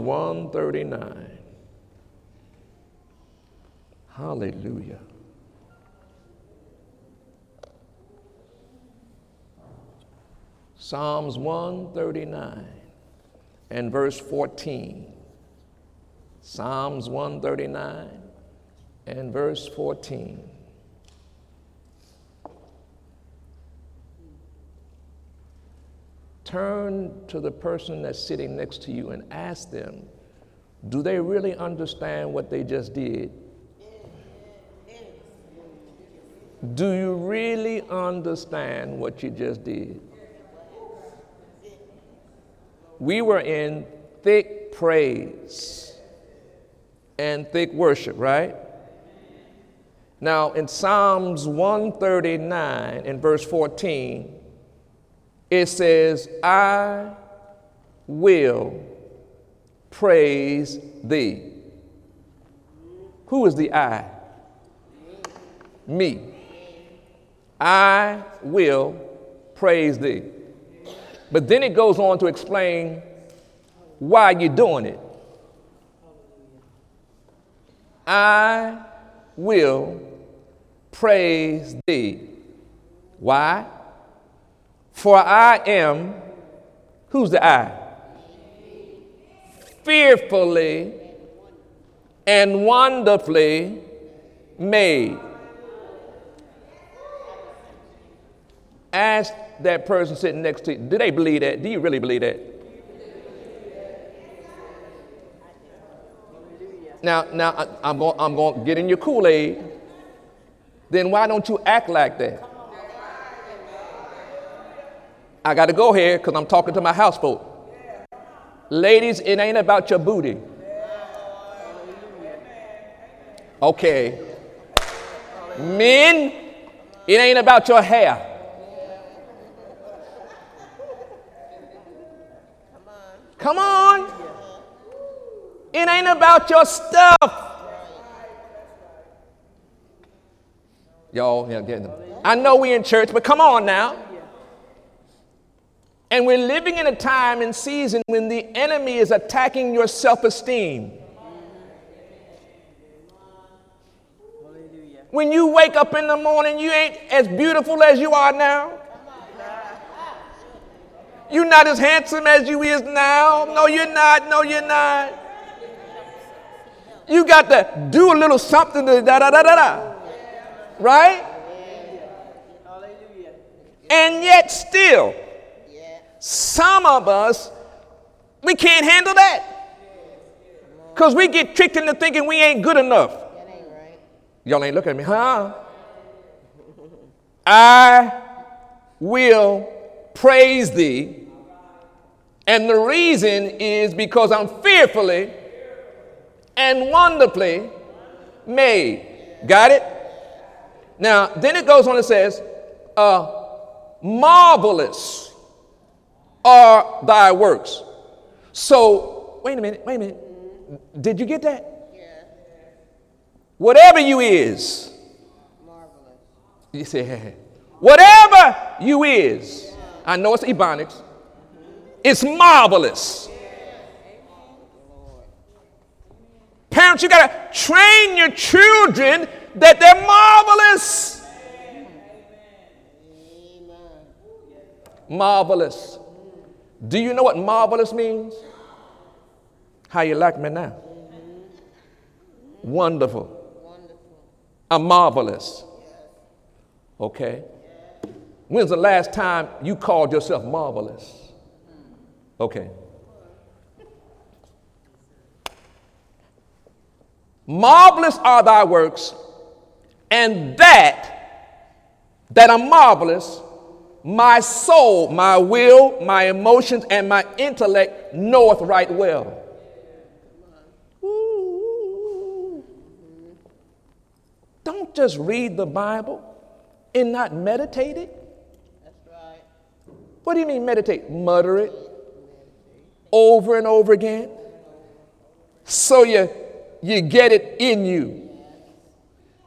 139. Psalms 139. Hallelujah. Psalms 139 and verse 14. Psalms 139 and verse 14. Turn to the person that's sitting next to you and ask them, do they really understand what they just did? Do you really understand what you just did? We were in thick praise and thick worship, right? Now, in Psalms 139 in verse 14, it says, I will praise thee. Who is the I? Me. I will praise thee. But then it goes on to explain why you're doing it. I will praise thee. Why? For I am, who's the I? Fearfully and wonderfully made. Ask that person sitting next to you, do they believe that? Do you really believe that? Now, now I, am going, I'm going to get in your Kool Aid. Then why don't you act like that? I got to go here because I'm talking to my housefolk. Ladies, it ain't about your booty. Okay. Men, it ain't about your hair. Come on. It ain't about your stuff. Y'all, yeah, get them. I know we in church, but come on now. And we're living in a time and season when the enemy is attacking your self esteem. When you wake up in the morning, you ain't as beautiful as you are now. You're not as handsome as you is now. No, you're not. No, you're not. You got to do a little something to da da da da da. Right? And yet still, some of us, we can't handle that. Because we get tricked into thinking we ain't good enough. Y'all ain't looking at me, huh? I will praise thee. And the reason is because I'm fearfully and wonderfully made. Got it? Now, then it goes on and says, uh, marvelous are thy works. So, wait a minute, wait a minute. Did you get that? Yeah. Whatever you is. Marvelous. You say, whatever you is. Yeah. I know it's Ebonics. It's marvelous. Parents, you got to train your children that they're marvelous. Marvelous. Do you know what marvelous means? How you like me now? Wonderful. I'm marvelous. Okay. When's the last time you called yourself marvelous? Okay. Marvelous are thy works, and that that are marvelous my soul, my will, my emotions, and my intellect knoweth right well. Ooh. Don't just read the Bible and not meditate it. What do you mean meditate? Mutter it over and over again. So you, you get it in you.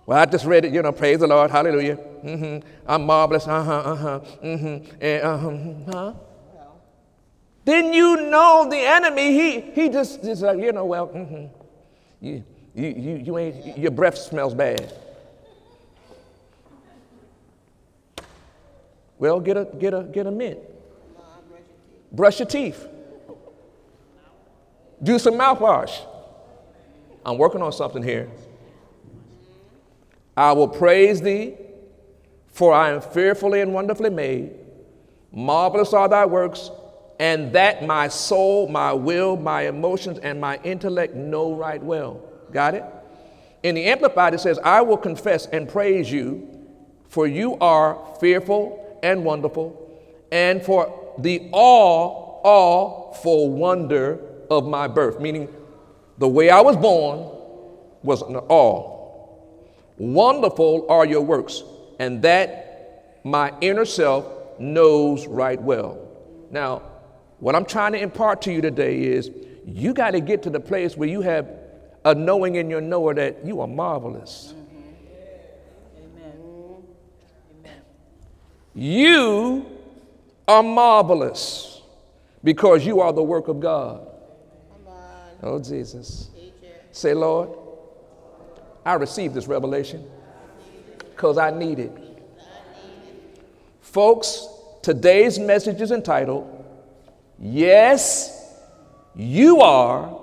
Well, I just read it, you know, praise the Lord, hallelujah. Mm-hmm. I'm marvelous, uh huh, uh huh, mm-hmm, and, uh huh. then you know the enemy, he, he just, just like, you know, well, mm-hmm. you, you, you, you ain't, your breath smells bad. Well, get a, get a, get a mint. Brush your teeth. Do some mouthwash. I'm working on something here. I will praise thee, for I am fearfully and wonderfully made. Marvelous are thy works, and that my soul, my will, my emotions, and my intellect know right well. Got it? In the Amplified, it says, I will confess and praise you, for you are fearful and wonderful, and for the awe, awe for wonder of my birth, meaning the way I was born was an awe. Wonderful are your works, and that my inner self knows right well. Now, what I'm trying to impart to you today is you got to get to the place where you have a knowing in your knower that you are marvelous. Amen. You are marvelous because you are the work of God. Oh, Jesus. Say, Lord, I received this revelation because I need it. Folks, today's message is entitled, Yes, you are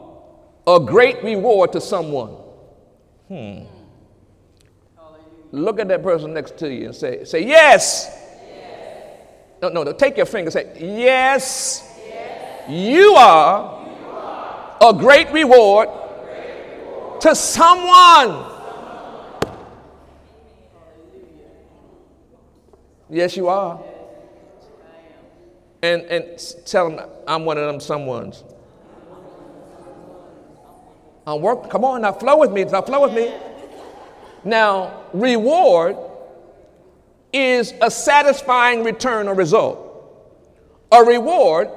a great reward to someone. Hmm. Look at that person next to you and say, say yes. yes. No, no, no, take your finger say, yes, yes. You, are you are a great reward, a great reward. to someone. Yes, you are. And, and tell them I'm one of them someones. I'm work. Come on now, flow with me. Now flow with me. Now, reward is a satisfying return or result. A reward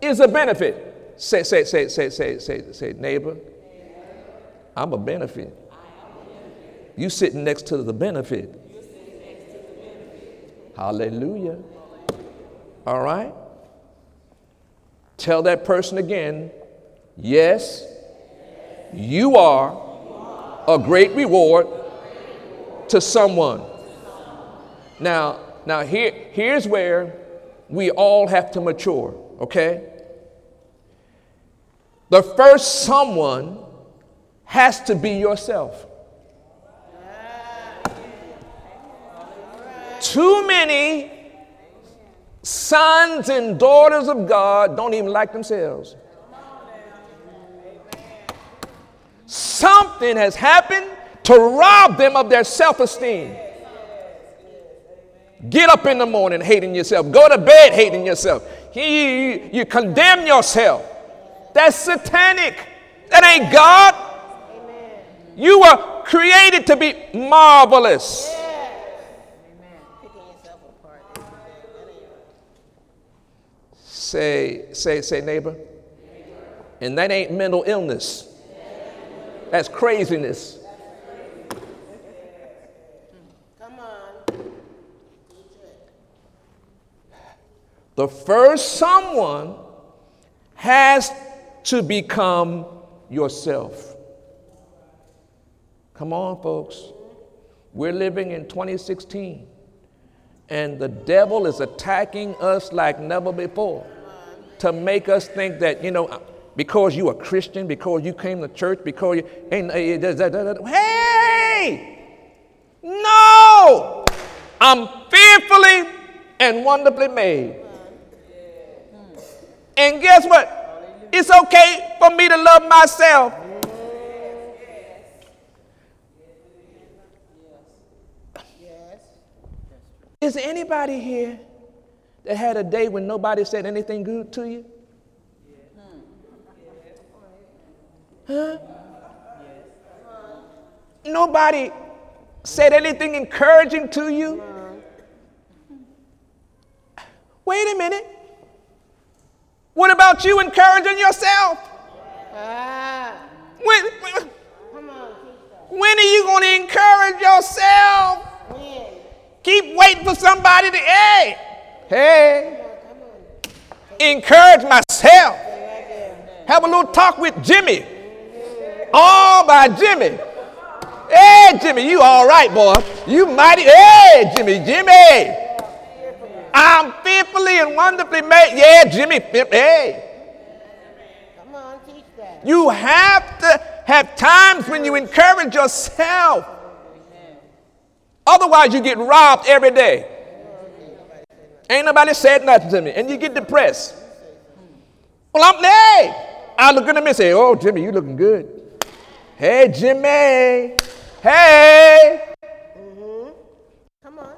is a benefit. Say, say, say, say, say, say, say, neighbor. I'm a benefit. You sitting next to the benefit. Hallelujah. All right? Tell that person again, yes, you are a great reward to someone. Now, now here, here's where we all have to mature, okay? The first someone has to be yourself. Too many sons and daughters of God don't even like themselves. Something has happened to rob them of their self esteem. Get up in the morning hating yourself. Go to bed hating yourself. You, you, you condemn yourself. That's satanic. That ain't God. You were created to be marvelous. Say, say, say, neighbor. And that ain't mental illness. That's craziness. Come on. The first someone has to become yourself. Come on, folks. We're living in 2016, and the devil is attacking us like never before to make us think that, you know, because you are a Christian, because you came to church, because you ain't, uh, hey, no, I'm fearfully and wonderfully made. And guess what? It's okay for me to love myself. Is anybody here that had a day when nobody said anything good to you? Huh? Nobody said anything encouraging to you? Wait a minute. What about you encouraging yourself? When, when are you going to encourage yourself? Keep waiting for somebody to, hey, hey. encourage myself. Have a little talk with Jimmy. All by Jimmy. Hey, Jimmy, you all right, boy. You mighty. Hey, Jimmy, Jimmy. I'm fearfully and wonderfully made. Yeah, Jimmy. Hey. Come on, teach that. You have to have times when you encourage yourself. Otherwise, you get robbed every day. Ain't nobody said nothing to me, and you get depressed. Well, I'm hey. I look at him and say, "Oh, Jimmy, you looking good." Hey, Jimmy. Hey. Come on.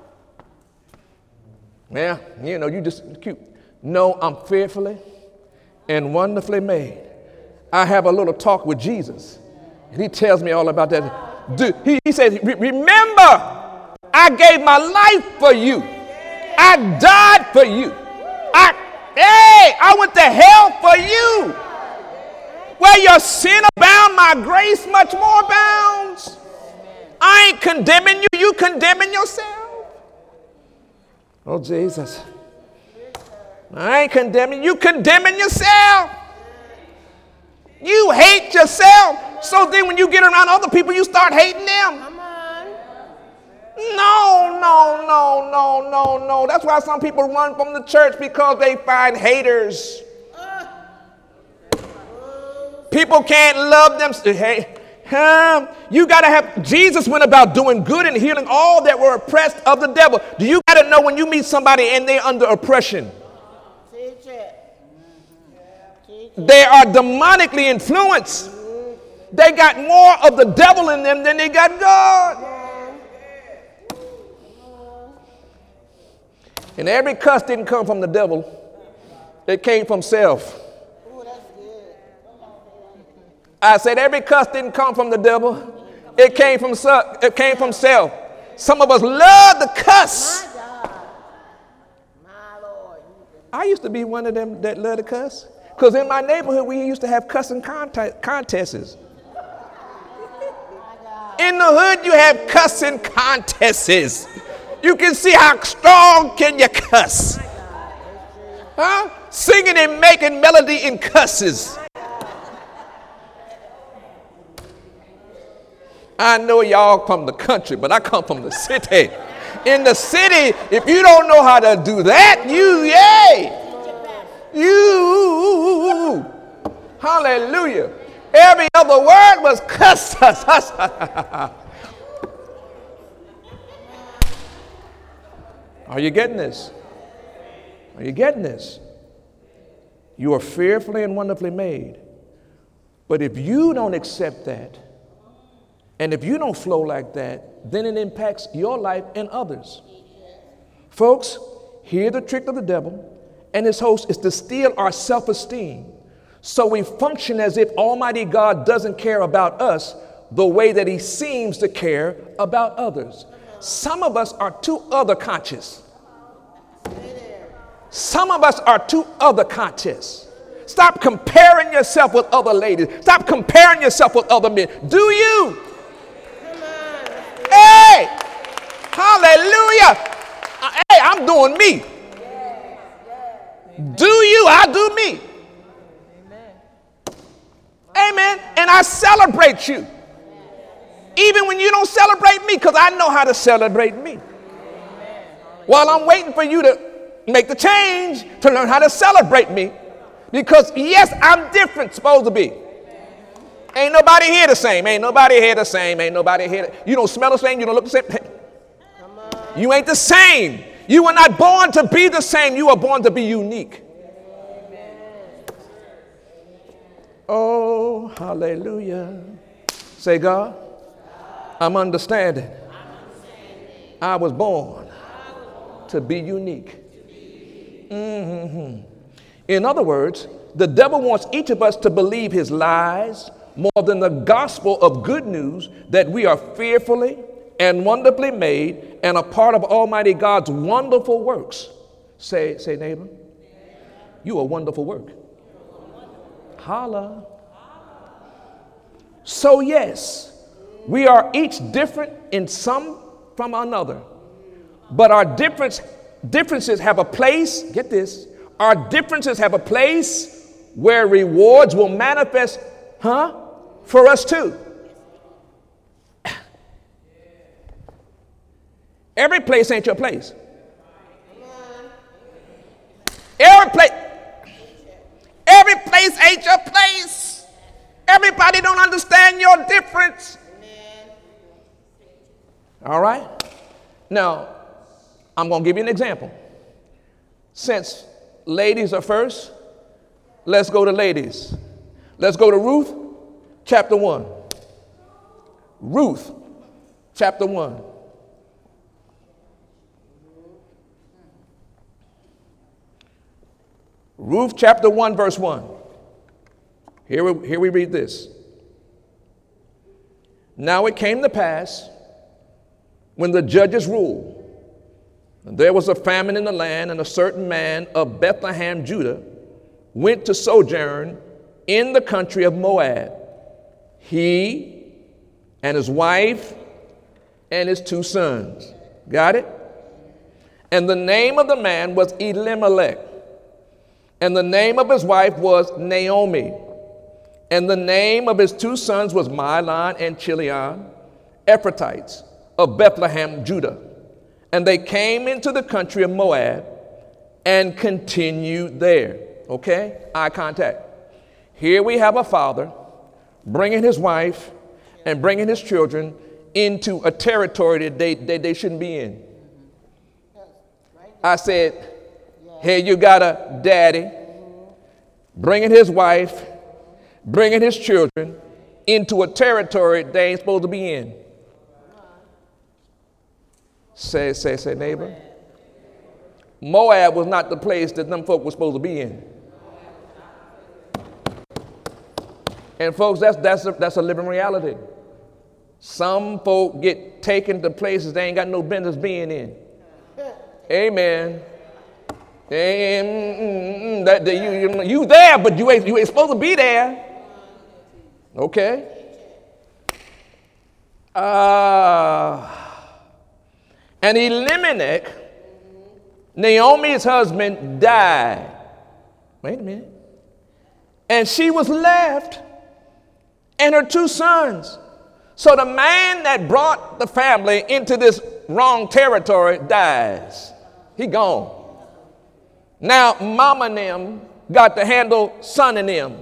Yeah, you know, you just cute. No, I'm fearfully and wonderfully made. I have a little talk with Jesus, and he tells me all about that. Do, he, he said, "Re- Remember, I gave my life for you, I died for you. I, hey, I went to hell for you. Where your sin abound, my grace much more abounds. I ain't condemning you, you condemning yourself. Oh, Jesus. I ain't condemning you, condemning yourself. You hate yourself. So then when you get around other people, you start hating them. No, no, no, no, no, no. That's why some people run from the church because they find haters. People can't love them. Hey, um, you got to have, Jesus went about doing good and healing all that were oppressed of the devil. Do you got to know when you meet somebody and they're under oppression? They are demonically influenced. They got more of the devil in them than they got God. And every cuss didn't come from the devil, it came from self. Ooh, that's good. I said every cuss didn't come from the devil, it came from it came from self. Some of us love the cuss. My God. My Lord. I used to be one of them that love to cuss. Because in my neighborhood, we used to have cussing conte- contests. In the hood, you have cussing contests. You can see how strong can you cuss. Huh? Singing and making melody in cusses. I know y'all from the country, but I come from the city. In the city, if you don't know how to do that, you yay. You, hallelujah. Every other word was cuss. Are you getting this? Are you getting this? You are fearfully and wonderfully made. But if you don't accept that, and if you don't flow like that, then it impacts your life and others. Folks, hear the trick of the devil and his host is to steal our self esteem. So we function as if Almighty God doesn't care about us the way that he seems to care about others. Some of us are too other conscious. Some of us are too other conscious. Stop comparing yourself with other ladies. Stop comparing yourself with other men. Do you? Hey! Hallelujah! Uh, Hey, I'm doing me. Do you? I do me. Amen. And I celebrate you. Even when you don't celebrate me, because I know how to celebrate me. While I'm waiting for you to make the change to learn how to celebrate me. Because, yes, I'm different, supposed to be. Ain't nobody here the same. Ain't nobody here the same. Ain't nobody here. You don't smell the same. You don't look the same. You ain't the same. You were not born to be the same. You were born to be unique. Oh, hallelujah. Say, God, I'm understanding. I was born to be unique. Mhm. In other words, the devil wants each of us to believe his lies more than the gospel of good news that we are fearfully and wonderfully made and a part of Almighty God's wonderful works. Say, say, neighbor, you a wonderful work. Holla. So, yes, we are each different in some from another, but our difference, differences have a place, get this, our differences have a place where rewards will manifest, huh? For us too. Every place ain't your place. Every place, every place ain't your place. Everybody don't understand your difference. All right? Now, I'm going to give you an example. Since ladies are first, let's go to ladies. Let's go to Ruth chapter 1. Ruth chapter 1. Ruth chapter 1, verse 1. Here we, here we read this. Now it came to pass when the judges ruled, and there was a famine in the land, and a certain man of Bethlehem, Judah, went to sojourn in the country of Moab. He and his wife and his two sons. Got it? And the name of the man was Elimelech and the name of his wife was Naomi. And the name of his two sons was Mahlon and Chilion, Ephrathites of Bethlehem, Judah. And they came into the country of Moab and continued there. Okay? Eye contact. Here we have a father bringing his wife and bringing his children into a territory that they, that they shouldn't be in. I said, here you got a daddy bringing his wife, bringing his children into a territory they ain't supposed to be in. Say, say, say, neighbor. Moab was not the place that them folk were supposed to be in. And folks, that's, that's, a, that's a living reality. Some folk get taken to places they ain't got no business being in. Amen. And, that, that you, you, you there, but you ain't, you ain't supposed to be there. Okay? Uh, and Elimelech, Naomi's husband, died. Wait a minute. And she was left and her two sons. So the man that brought the family into this wrong territory dies. He gone. Now, mama and them got to handle son and them.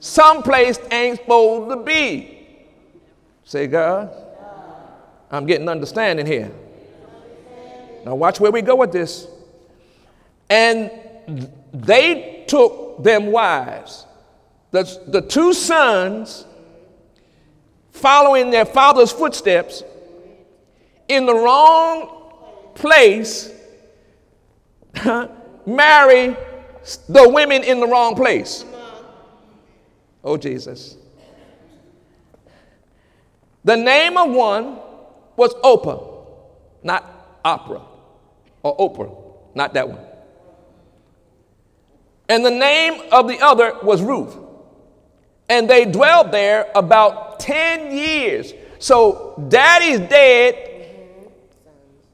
Someplace ain't supposed to be. Say, God, I'm getting understanding here. Now, watch where we go with this. And they took them wives. The, the two sons, following their father's footsteps, in the wrong place marry the women in the wrong place. Oh, Jesus. The name of one was Oprah, not opera, or Oprah, not that one. And the name of the other was Ruth. And they dwelled there about 10 years. So daddy's dead,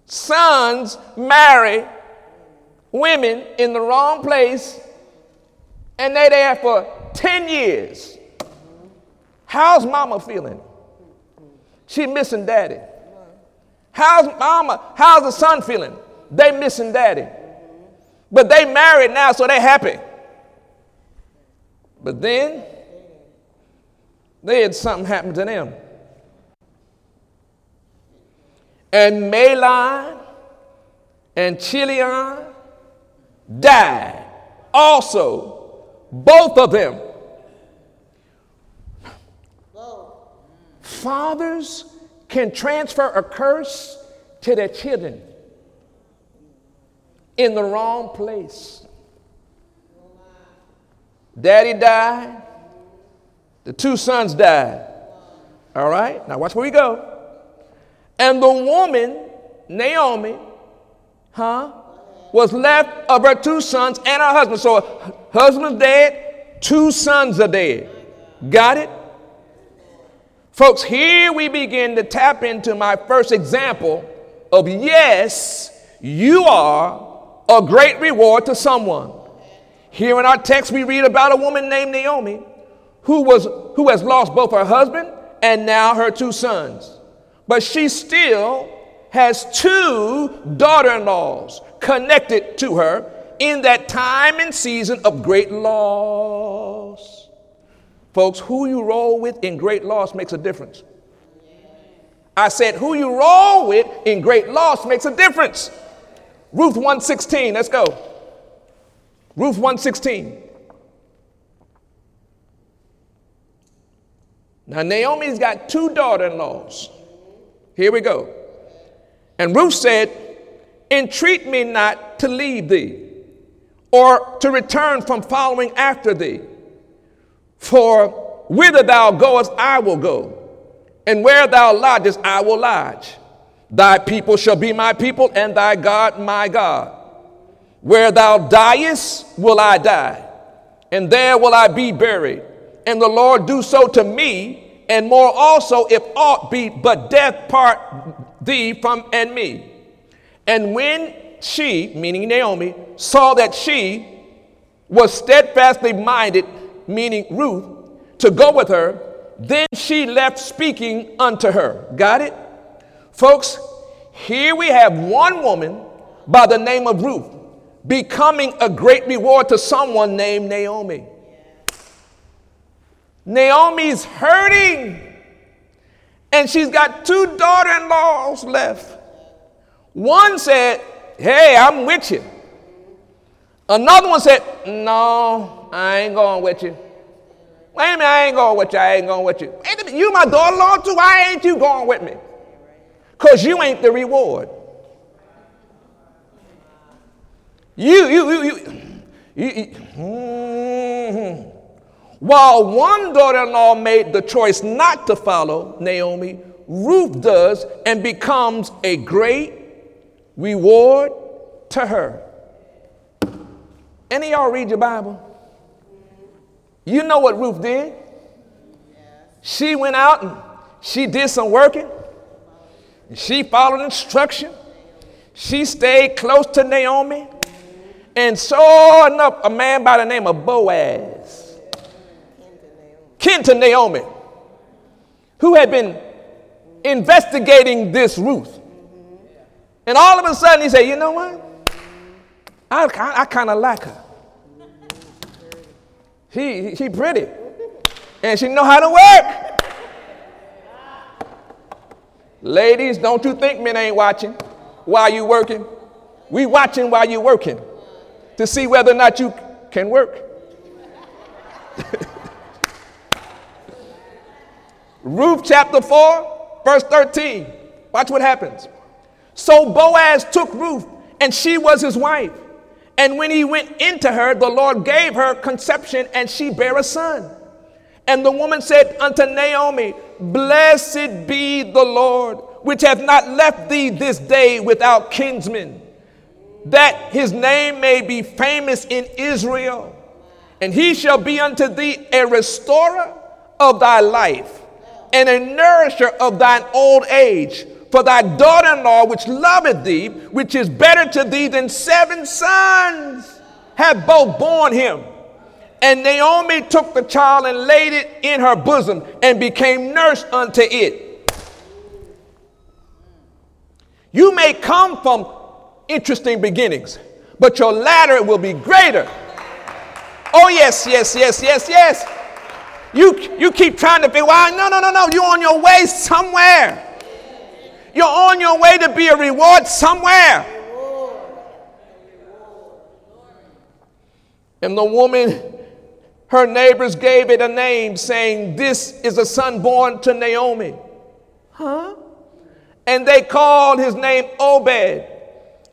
sons marry women in the wrong place, and they there for 10 years. How's mama feeling? She missing daddy. How's mama, how's the son feeling? They missing daddy. But they married now, so they happy. But then they had something happen to them. And Mahlon and Chilion died also, both of them. Fathers can transfer a curse to their children in the wrong place. Daddy died, the two sons died. All right, now watch where we go. And the woman, Naomi, huh? was left of her two sons and her husband. So husband's dead, two sons are dead. Got it? Folks, here we begin to tap into my first example of yes, you are a great reward to someone. Here in our text, we read about a woman named Naomi who, was, who has lost both her husband and now her two sons. But she still has two daughter in laws connected to her in that time and season of great loss. Folks, who you roll with in great loss makes a difference. I said, who you roll with in great loss makes a difference. Ruth 116, let's go. Ruth 116. Now Naomi's got two daughter-in-laws. Here we go. And Ruth said, Entreat me not to leave thee, or to return from following after thee. For whither thou goest, I will go, and where thou lodgest, I will lodge. Thy people shall be my people, and thy God my God. Where thou diest, will I die, and there will I be buried. And the Lord do so to me, and more also, if aught be but death part thee from and me. And when she, meaning Naomi, saw that she was steadfastly minded, meaning Ruth, to go with her, then she left speaking unto her. Got it? Folks, here we have one woman by the name of Ruth becoming a great reward to someone named Naomi. Naomi's hurting, and she's got two daughter in laws left. One said, Hey, I'm with you. Another one said, No, I ain't going with you. Wait a minute, I ain't going with you. I ain't going with you. Wait a minute, you my daughter-in-law too. Why ain't you going with me? Because you ain't the reward. You, you, you, you, you, you mm-hmm. While one daughter in law made the choice not to follow Naomi, Ruth does and becomes a great reward to her. Any of y'all read your Bible? You know what Ruth did? She went out and she did some working. She followed instruction. She stayed close to Naomi and saw enough a man by the name of Boaz, kin to Naomi, who had been investigating this Ruth. And all of a sudden he said, You know what? I, I, I kind of like her. She, she pretty. And she know how to work. Ladies, don't you think men ain't watching while you working? We watching while you working to see whether or not you can work. Ruth chapter 4, verse 13. Watch what happens. So Boaz took Ruth, and she was his wife. And when he went into her, the Lord gave her conception, and she bare a son. And the woman said unto Naomi, Blessed be the Lord, which hath not left thee this day without kinsmen, that his name may be famous in Israel. And he shall be unto thee a restorer of thy life, and a nourisher of thine old age for thy daughter in law, which loveth thee, which is better to thee than seven sons, have both borne him. And Naomi took the child and laid it in her bosom and became nurse unto it. You may come from interesting beginnings, but your latter will be greater. Oh, yes, yes, yes, yes, yes. You, you keep trying to figure out, no, no, no, no, you're on your way somewhere. You're on your way to be a reward somewhere. And the woman, her neighbors gave it a name, saying, This is a son born to Naomi. Huh? And they called his name Obed.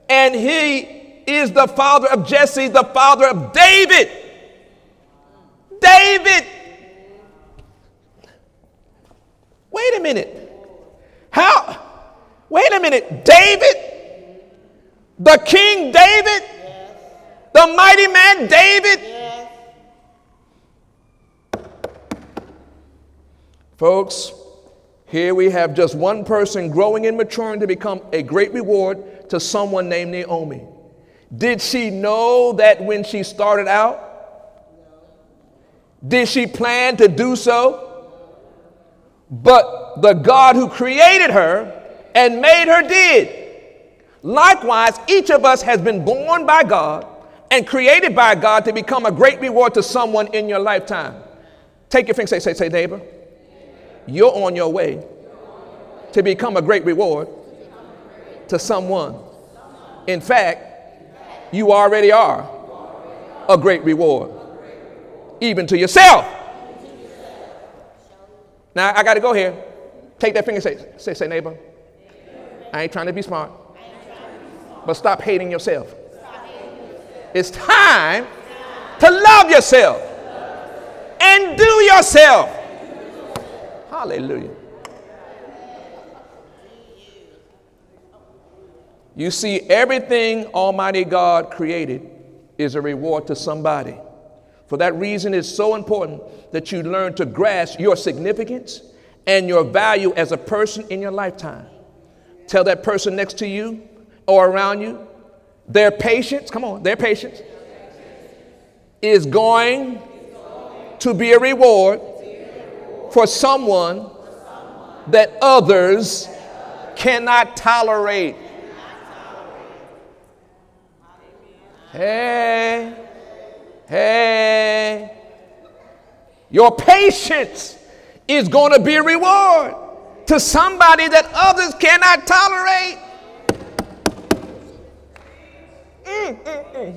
And he is the father of Jesse, the father of David. David. Wait a minute. How? Wait a minute, David? The King David? The mighty man David? Folks, here we have just one person growing and maturing to become a great reward to someone named Naomi. Did she know that when she started out? Did she plan to do so? But the God who created her and made her did. Likewise, each of us has been born by God and created by God to become a great reward to someone in your lifetime. Take your finger, say, say, say, neighbor, you're on your way to become a great reward to someone. In fact, you already are a great reward, even to yourself. Now, I got to go here. Take that finger say, say, say, neighbor, I ain't trying to be smart, but stop hating yourself. It's time to love yourself and do yourself. Hallelujah. You see, everything Almighty God created is a reward to somebody. For that reason, it's so important that you learn to grasp your significance and your value as a person in your lifetime. Tell that person next to you or around you, their patience, come on, their patience is going to be a reward for someone that others cannot tolerate. Hey, hey. Your patience is going to be a reward to somebody that others cannot tolerate. Mm, mm, mm.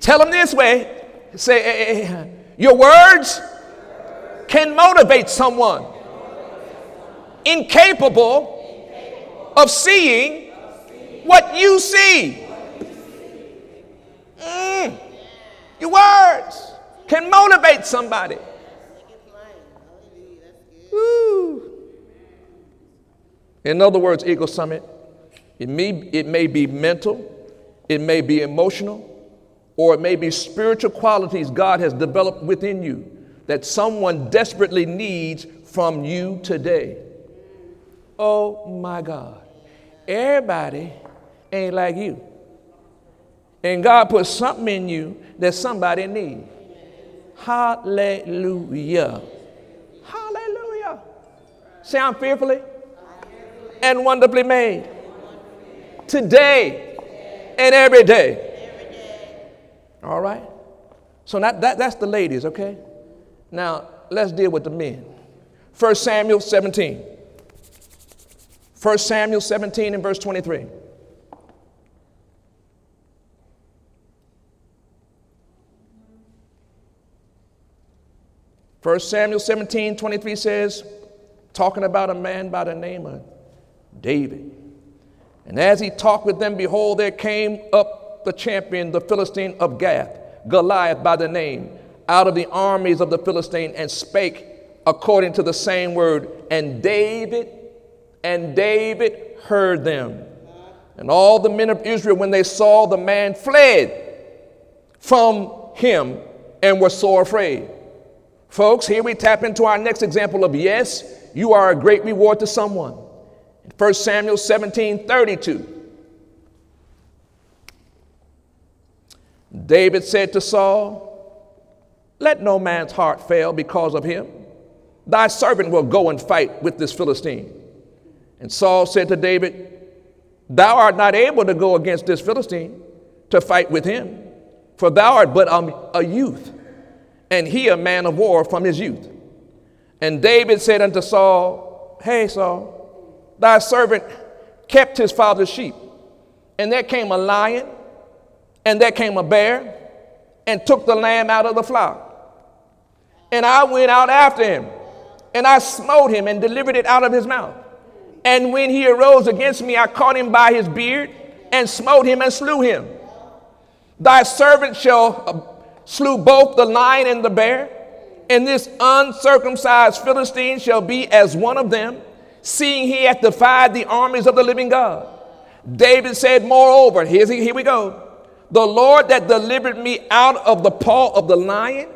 Tell them this way say, hey, hey, your words can motivate someone incapable of seeing what you see. Your words can motivate somebody. Woo. In other words, Eagle Summit, it may, it may be mental, it may be emotional, or it may be spiritual qualities God has developed within you that someone desperately needs from you today. Oh my God. Everybody ain't like you. And God put something in you that somebody needs. Hallelujah. Hallelujah. Say, I'm fearfully and wonderfully made. Today and every day. All right? So that, that, that's the ladies, okay? Now, let's deal with the men. 1 Samuel 17. 1 Samuel 17 and verse 23. 1 Samuel 17 23 says, talking about a man by the name of David. And as he talked with them, behold, there came up the champion, the Philistine of Gath, Goliath by the name, out of the armies of the Philistine, and spake according to the same word. And David, and David heard them. And all the men of Israel, when they saw the man, fled from him and were sore afraid. Folks, here we tap into our next example of yes, you are a great reward to someone. 1 Samuel 17 32. David said to Saul, Let no man's heart fail because of him. Thy servant will go and fight with this Philistine. And Saul said to David, Thou art not able to go against this Philistine to fight with him, for thou art but a, youth and he a man of war from his youth. And David said unto Saul, Hey, Saul, thy servant kept his father's sheep. And there came a lion, and there came a bear, and took the lamb out of the flock. And I went out after him, and I smote him and delivered it out of his mouth. And when he arose against me, I caught him by his beard and smote him and slew him. Thy servant shall uh, slew both the lion and the bear, and this uncircumcised Philistine shall be as one of them, seeing he hath defied the armies of the living God. David said, Moreover, here's, here we go. The Lord that delivered me out of the paw of the lion,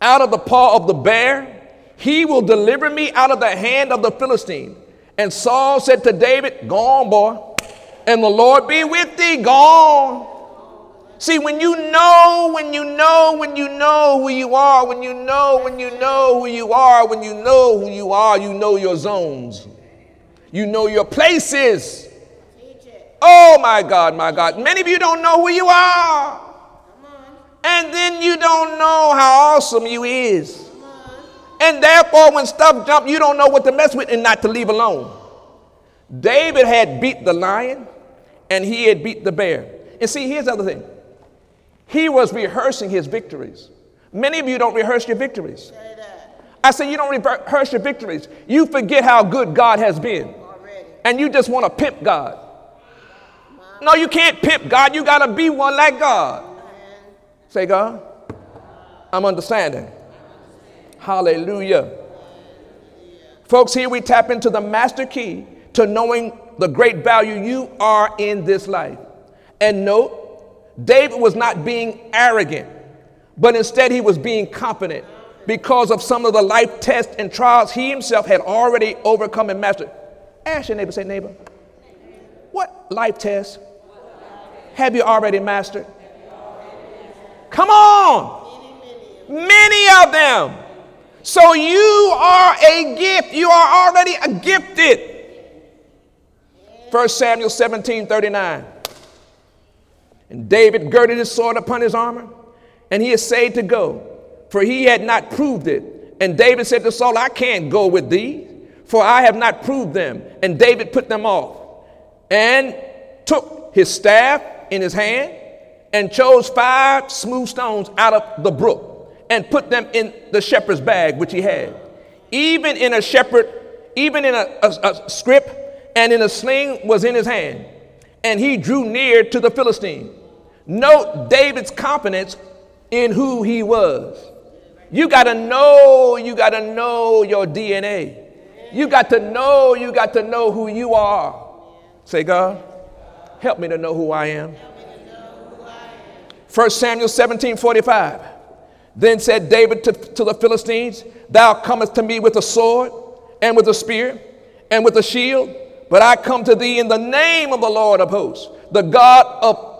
out of the paw of the bear, he will deliver me out of the hand of the Philistine. And Saul said to David, Go on, boy, and the Lord be with thee. Gone. See, when you know, when you know, when you know who you are, when you know, when you know who you are, when you know who you are, you know your zones. You know your places. Oh my God, my God. Many of you don't know who you are. And then you don't know how awesome you is. And therefore, when stuff jump, you don't know what to mess with and not to leave alone. David had beat the lion and he had beat the bear. And see, here's the other thing. He was rehearsing his victories. Many of you don't rehearse your victories. I say you don't rehearse your victories. You forget how good God has been. And you just want to pimp God. No, you can't pimp God. You got to be one like God. Say, God, I'm understanding. Hallelujah. Folks, here we tap into the master key to knowing the great value you are in this life. And note, David was not being arrogant, but instead he was being confident because of some of the life tests and trials he himself had already overcome and mastered. Ask your neighbor, say, neighbor, what life test have you already mastered? Come on. Many of them. So you are a gift. You are already a gifted. 1 Samuel 17 39. And David girded his sword upon his armor, and he essayed to go, for he had not proved it. And David said to Saul, I can't go with thee, for I have not proved them. And David put them off, and took his staff in his hand, and chose five smooth stones out of the brook, and put them in the shepherd's bag which he had. Even in a shepherd, even in a, a, a scrip, and in a sling was in his hand. And he drew near to the Philistine. Note David's confidence in who he was. You got to know, you got to know your DNA. You got to know, you got to know who you are. Say, God, help me to know who I am. 1 Samuel 17 45. Then said David to, to the Philistines, Thou comest to me with a sword and with a spear and with a shield, but I come to thee in the name of the Lord of hosts, the God of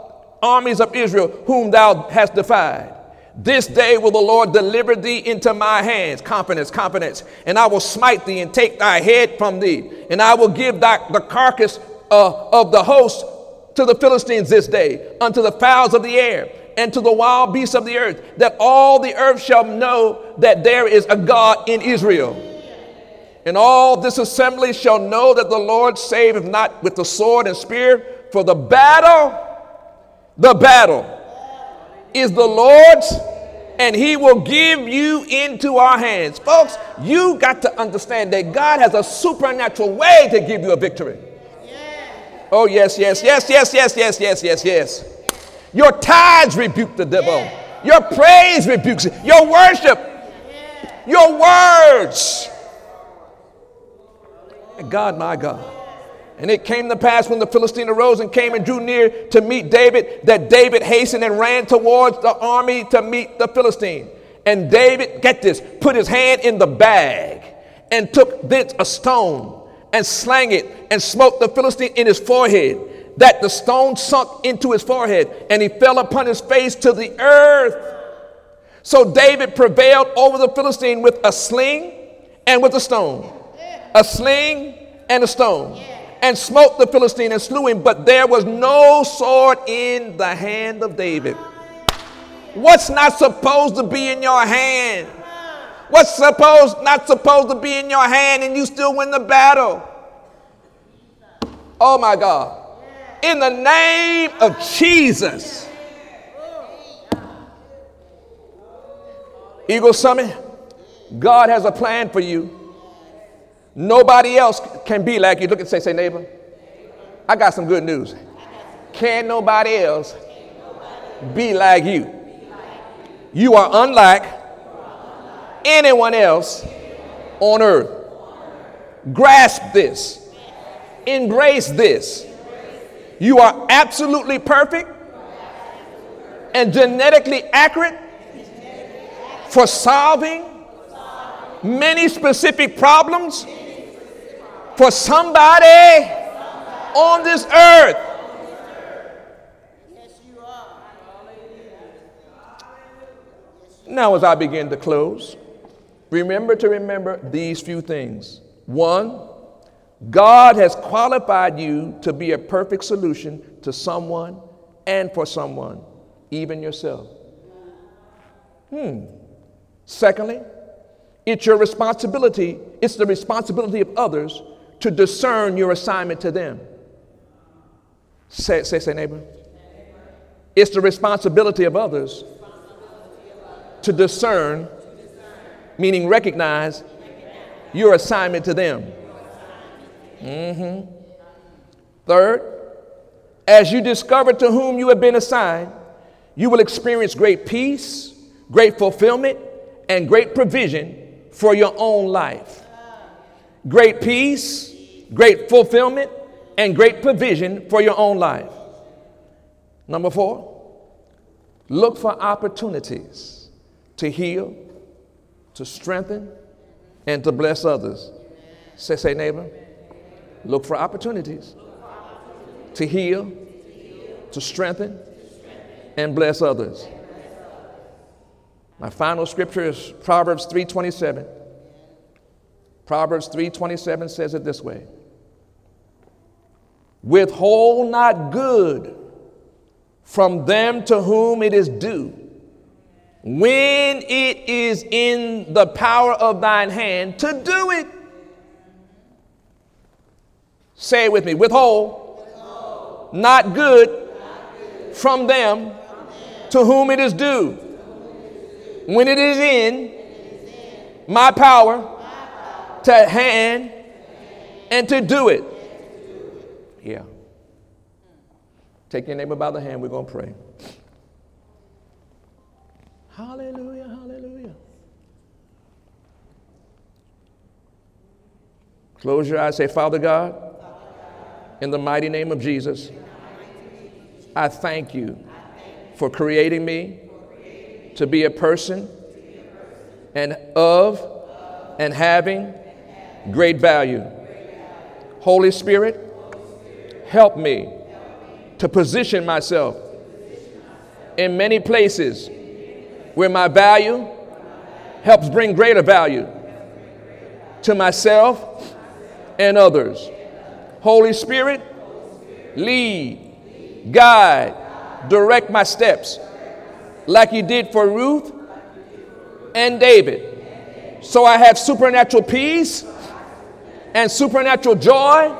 armies of Israel, whom thou hast defied. This day will the Lord deliver thee into my hands. Confidence, confidence. And I will smite thee and take thy head from thee. And I will give thy, the carcass uh, of the host to the Philistines this day, unto the fowls of the air, and to the wild beasts of the earth, that all the earth shall know that there is a God in Israel. And all this assembly shall know that the Lord saveth not with the sword and spear, for the battle the battle is the Lord's, and He will give you into our hands. Folks, you got to understand that God has a supernatural way to give you a victory. Oh, yes, yes, yes, yes, yes, yes, yes, yes, yes. Your tithes rebuke the devil. Your praise rebukes it. Your worship, your words. God, my God. And it came to pass when the Philistine arose and came and drew near to meet David, that David hastened and ran towards the army to meet the Philistine. And David, get this, put his hand in the bag and took thence a stone and slang it and smote the Philistine in his forehead, that the stone sunk into his forehead and he fell upon his face to the earth. So David prevailed over the Philistine with a sling and with a stone. A sling and a stone and smote the Philistine and slew him, but there was no sword in the hand of David. What's not supposed to be in your hand? What's supposed not supposed to be in your hand and you still win the battle? Oh my God. In the name of Jesus. Eagle Summit, God has a plan for you. Nobody else can be like you. Look and say, say, neighbor, I got some good news. Can nobody else be like you? You are unlike anyone else on earth. Grasp this. Embrace this. You are absolutely perfect and genetically accurate for solving many specific problems for somebody on this earth. Now, as I begin to close, remember to remember these few things. One, God has qualified you to be a perfect solution to someone and for someone, even yourself. Hmm. Secondly, it's your responsibility, it's the responsibility of others to discern your assignment to them. Say, say, say, neighbor. It's the responsibility of others to discern, meaning recognize your assignment to them. Mm-hmm. Third, as you discover to whom you have been assigned, you will experience great peace, great fulfillment, and great provision for your own life. Great peace, great fulfillment, and great provision for your own life. Number four, look for opportunities to heal, to strengthen, and to bless others. Say, say, neighbor, look for opportunities to heal, to strengthen, and bless others. My final scripture is Proverbs 3:27. Proverbs 3:27 says it this way. Withhold not good from them to whom it is due, when it is in the power of thine hand to do it. Say it with me withhold, withhold. Not, good good from them, from them to whom it is due, when it is in, my power to hand and to do it. Yeah. Take your neighbor by the hand. We're going to pray. Hallelujah, hallelujah. Close your eyes. Say, Father God, in the mighty name of Jesus, I thank you for creating me to be a person and of and having great value. Holy Spirit, help me to position myself in many places where my value helps bring greater value to myself and others. Holy Spirit, lead, guide, direct my steps like you did for Ruth and David. So I have supernatural peace and supernatural joy,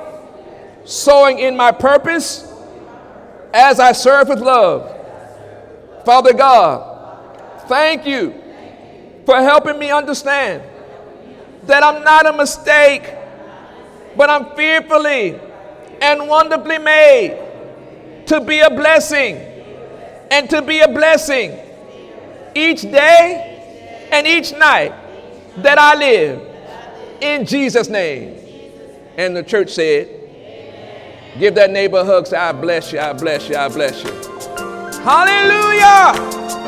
sowing in my purpose as I serve with love. Father God, thank you for helping me understand that I'm not a mistake, but I'm fearfully and wonderfully made to be a blessing and to be a blessing each day and each night that I live in Jesus' name. And the church said, Give that neighbor a hug. Say, I bless you, I bless you, I bless you. Hallelujah.